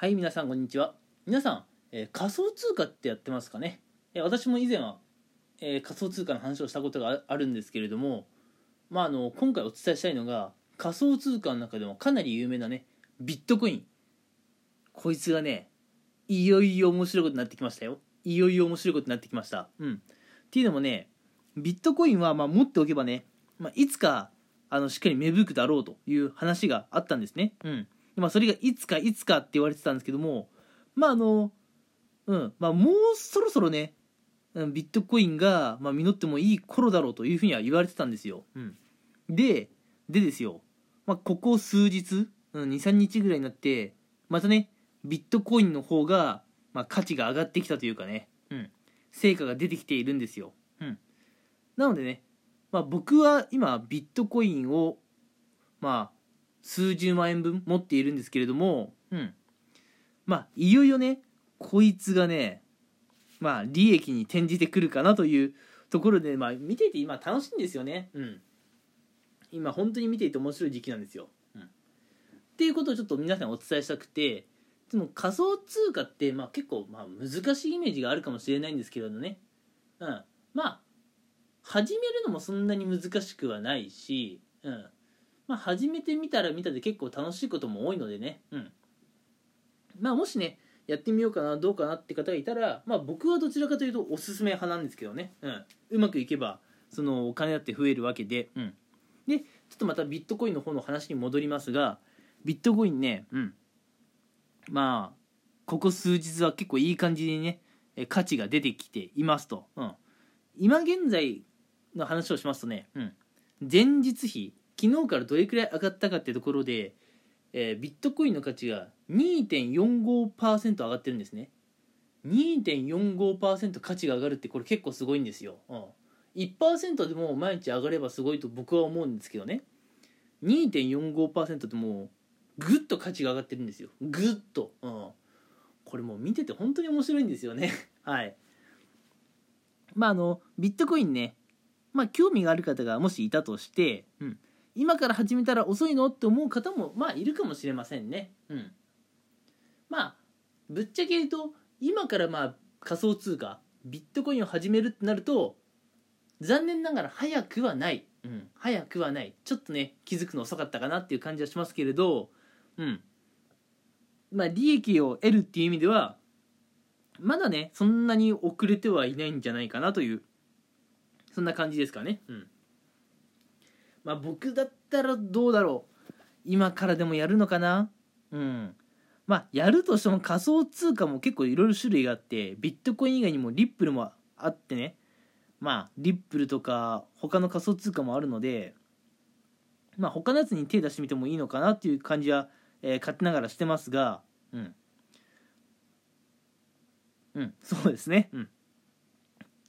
はい皆さんこんにちは。皆さん、えー仮想通貨ってやってますかね、えー私も以前は、えー仮想通貨の話をしたことがあるんですけれどもまああの今回お伝えしたいのが仮想通貨の中でもかなり有名なねビットコイン。こいつがねいよいよ面白いことになってきましたよ。いよいよ面白いことになってきました。うん。っていうのもねビットコインはまあ持っておけばね、まあ、いつかあのしっかり芽吹くだろうという話があったんですね。うん。まあ、それがいつかいつかって言われてたんですけどもまああのうんまあもうそろそろねうんビットコインが、まあ、実ってもいい頃だろうというふうには言われてたんですよ、うん、ででですよ、まあ、ここ数日、うん、23日ぐらいになってまたねビットコインの方が、まあ、価値が上がってきたというかね、うん、成果が出てきているんですよ、うん、なのでね、まあ、僕は今ビットコインをまあ数十万円分持っているんですけれども、うん、まあいよいよねこいつがねまあ利益に転じてくるかなというところで、まあ、見ていて今楽しいんですよね、うん、今本当に見ていて面白い時期なんですよ、うん、っていうことをちょっと皆さんにお伝えしたくてでも仮想通貨って、まあ、結構、まあ、難しいイメージがあるかもしれないんですけれどね、うん、まあ始めるのもそんなに難しくはないし、うん、まあ、始めてみたら見たで結構楽しいことも多いのでね、うん。まあ、もしね、やってみようかな、どうかなって方がいたら、まあ、僕はどちらかというとおすすめ派なんですけどね、うん。うまくいけば、そのお金だって増えるわけで、うん。で、ちょっとまたビットコインの方の話に戻りますが、ビットコインね、うん。まあ、ここ数日は結構いい感じにね、価値が出てきていますと。うん。今現在の話をしますとね、うん。前日比昨日からどれくらい上がったかっていうところで、えービットコインの価値が2.45%上がってるんですね。2.45%価値が上がるってこれ結構すごいんですよ、うん、1%でも毎日上がればすごいと僕は思うんですけどね。2.45%ってもうぐっと価値が上がってるんですよ。ぐっと、うん、これもう見てて本当に面白いんですよね。はい。まああのビットコインね。まあ興味がある方がもしいたとして、うん、今から始めたら遅いの？って思う方もまあいるかもしれませんね。うん、まあぶっちゃけ言うと今からまあ仮想通貨ビットコインを始めるってなると残念ながら早くはない、うん、早くはない。ちょっとね気づくの遅かったかなっていう感じはしますけれど、うん、まあ利益を得るっていう意味ではまだねそんなに遅れてはいないんじゃないかなというそんな感じですかね。うん。まあ僕だったらどうだろう。今からでもやるのかな。うん。まあやるとしても仮想通貨も結構いろいろ種類があってビットコイン以外にもリップルもあってね。まあリップルとか他の仮想通貨もあるのでまあ他のやつに手出してみてもいいのかなっていう感じは、えー勝手ながらしてますがうん。うんそうですね。うん。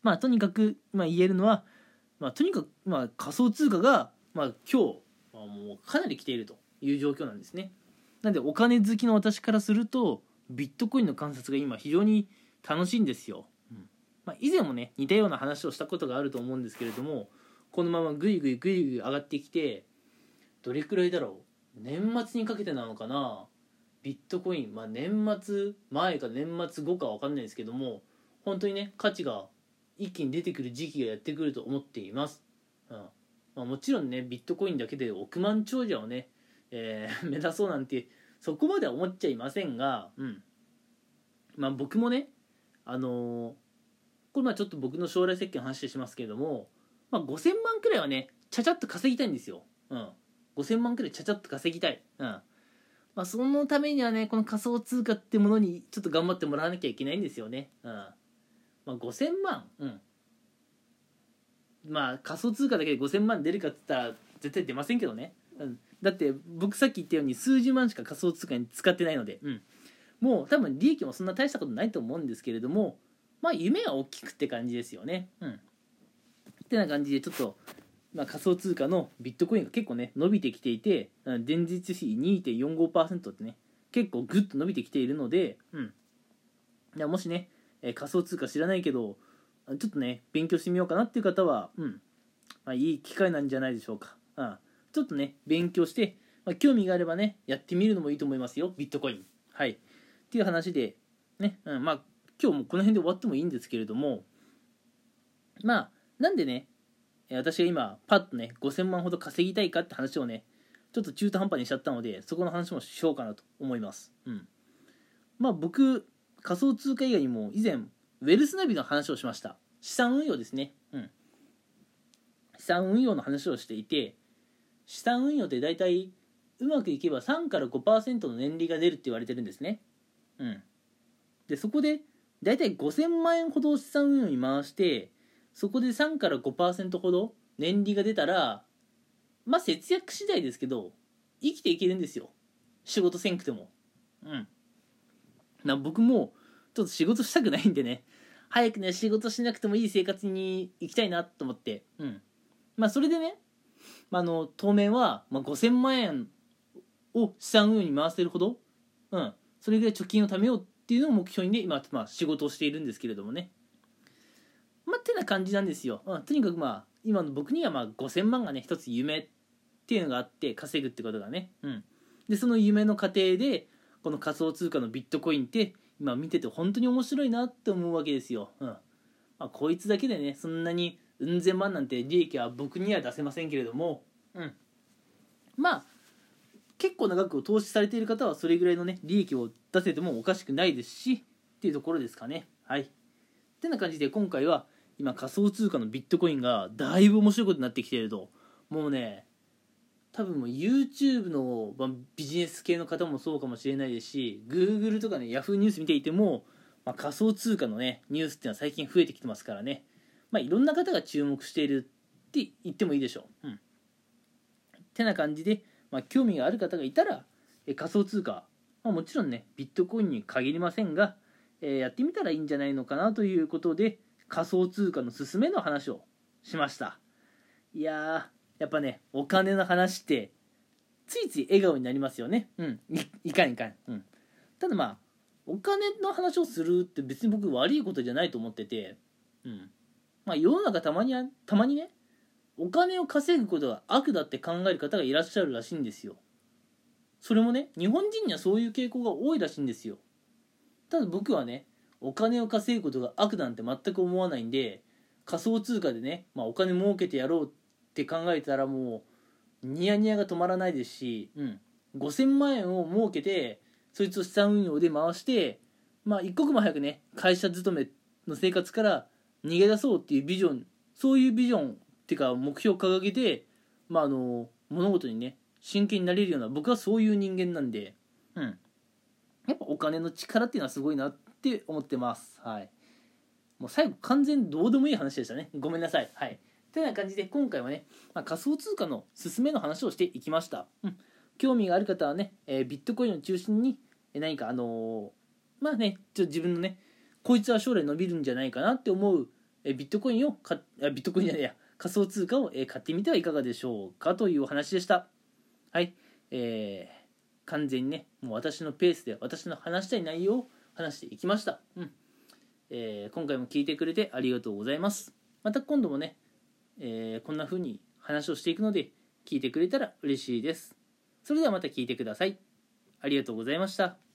まあとにかく、まあ、言えるのは、まあ、とにかく、まあ、仮想通貨が、まあ、今日、まあ、もうかなり来ているという状況なんですね。なんでお金好きの私からするとビットコインの観察が今非常に楽しいんですよ。うん。まあ、以前もね似たような話をしたことがあると思うんですけれどもこのままグイグイグイグイ上がってきてどれくらいだろう？年末にかけてなのかな？ビットコイン、まあ、年末前か年末後か分かんないですけども本当にね価値が一気に出てくる時期がやってくると思っています、うんまあ、もちろんねビットコインだけで億万長者をね、えー 目指そうなんてそこまでは思っちゃいませんが、うん。まあ、僕もねあのーこれまあちょっと僕の将来設計の話しますけれども、まあ、5000万くらいはねちゃちゃっと稼ぎたいんですよ、うん、5000万くらいちゃちゃっと稼ぎたい、うん。まあ、そのためにはねこの仮想通貨ってものにちょっと頑張ってもらわなきゃいけないんですよね、うん。まあ、5000万、うん、まあ仮想通貨だけで5000万出るかって言ったら絶対出ませんけどね、うん、だって僕さっき言ったように数十万しか仮想通貨に使ってないので、うん、もう多分利益もそんな大したことないと思うんですけれどもまあ夢は大きくって感じですよね。うん。ってな感じでちょっと、まあ、仮想通貨のビットコインが結構ね伸びてきていてうん前日比2.45%ってね結構グッと伸びてきているので、うん、もしね、えー仮想通貨知らないけどあちょっとね勉強してみようかなっていう方は、うん。まあ、いい機会なんじゃないでしょうか、うん、ちょっとね勉強して、まあ、興味があればねやってみるのもいいと思いますよ。ビットコイン。はい。っていう話でね、うん、まあ今日もこの辺で終わってもいいんですけれどもまあなんでね私が今パッとね5000万ほど稼ぎたいかって話をねちょっと中途半端にしちゃったのでそこの話もしようかなと思います。うん。まあ僕仮想通貨以外にも以前ウェルスナビの話をしました。資産運用ですね。うん。資産運用の話をしていて資産運用って大体うまくいけば3から5%の年利が出るって言われてるんですね。うん。でそこで大体5000万円ほど資産運用に回してそこで3から5%ほど年利が出たらまあ節約次第ですけど生きていけるんですよ。仕事せんくても。うん。な僕もちょっと仕事したくないんでね。早くね仕事しなくてもいい生活に行きたいなと思って。うん。まあそれでね、まあ、の当面は、まあ、5000万円を資産運用に回せるほどうん。それぐらい貯金を貯めようっていうのを目標にね今、まあ、仕事をしているんですけれどもね。まあてな感じなんですよ、うん、とにかくまあ今の僕にはまあ5000万がね一つ夢っていうのがあって稼ぐってことがね。うん。でその夢の過程でこの仮想通貨のビットコインって今見てて本当に面白いなって思うわけですよ、うん。まあ、こいつだけでねそんなにうん千万なんて利益は僕には出せませんけれども。うん。まあ結構な額を投資されている方はそれぐらいのね利益を出せてもおかしくないですしっていうところですかね。はい。ってな感じで今回は今仮想通貨のビットコインがだいぶ面白いことになってきてると。もうね多分もう YouTube のビジネス系の方もそうかもしれないですし Google とかね Yahoo ニュース見ていても、まあ、仮想通貨のねニュースっていうのは最近増えてきてますからね。まあいろんな方が注目しているって言ってもいいでしょう。うん。てな感じでまあ、興味がある方がいたら、え仮想通貨、まあ、もちろんねビットコインに限りませんが、えー、やってみたらいいんじゃないのかなということで仮想通貨のすすめの話をしました。いややっぱねお金の話ってついつい笑顔になりますよね。うん。いかんいかん、うん、ただまあお金の話をするって別に僕悪いことじゃないと思っててうん。まあ世の中たまにたまにねお金を稼ぐことが悪だって考える方がいらっしゃるらしいんですよ。それもね日本人にはそういう傾向が多いらしいんですよ。ただ僕はねお金を稼ぐことが悪なんて全く思わないんで仮想通貨でね、まあ、お金儲けてやろうって考えたらもうニヤニヤが止まらないですし、うん、5000万円を儲けてそいつを資産運用で回してまあ一刻も早くね会社勤めの生活から逃げ出そうっていうビジョンそういうビジョンてか目標を掲げて、まあ、あの物事にね真剣になれるような僕はそういう人間なんで、うん、やっぱお金の力っていうのはすごいなって思ってます。はい。もう最後完全どうでもいい話でしたね。ごめんなさい。はいてな感じで今回はね、まあ、仮想通貨の勧めの話をしていきました、うん、興味がある方はね、えー、ビットコインを中心に何かあのー、まあねちょっと自分のねこいつは将来伸びるんじゃないかなって思うえビットコインをかビットコインじゃないや仮想通貨を買ってみてはいかがでしょうかというお話でした。はい。えー、完全にね、もう私のペースで私の話したい内容を話していきました。うん。え、今回も聞いてくれてありがとうございます。また今度もね、えー、こんな風に話をしていくので、聞いてくれたら嬉しいです。それではまた聞いてください。ありがとうございました。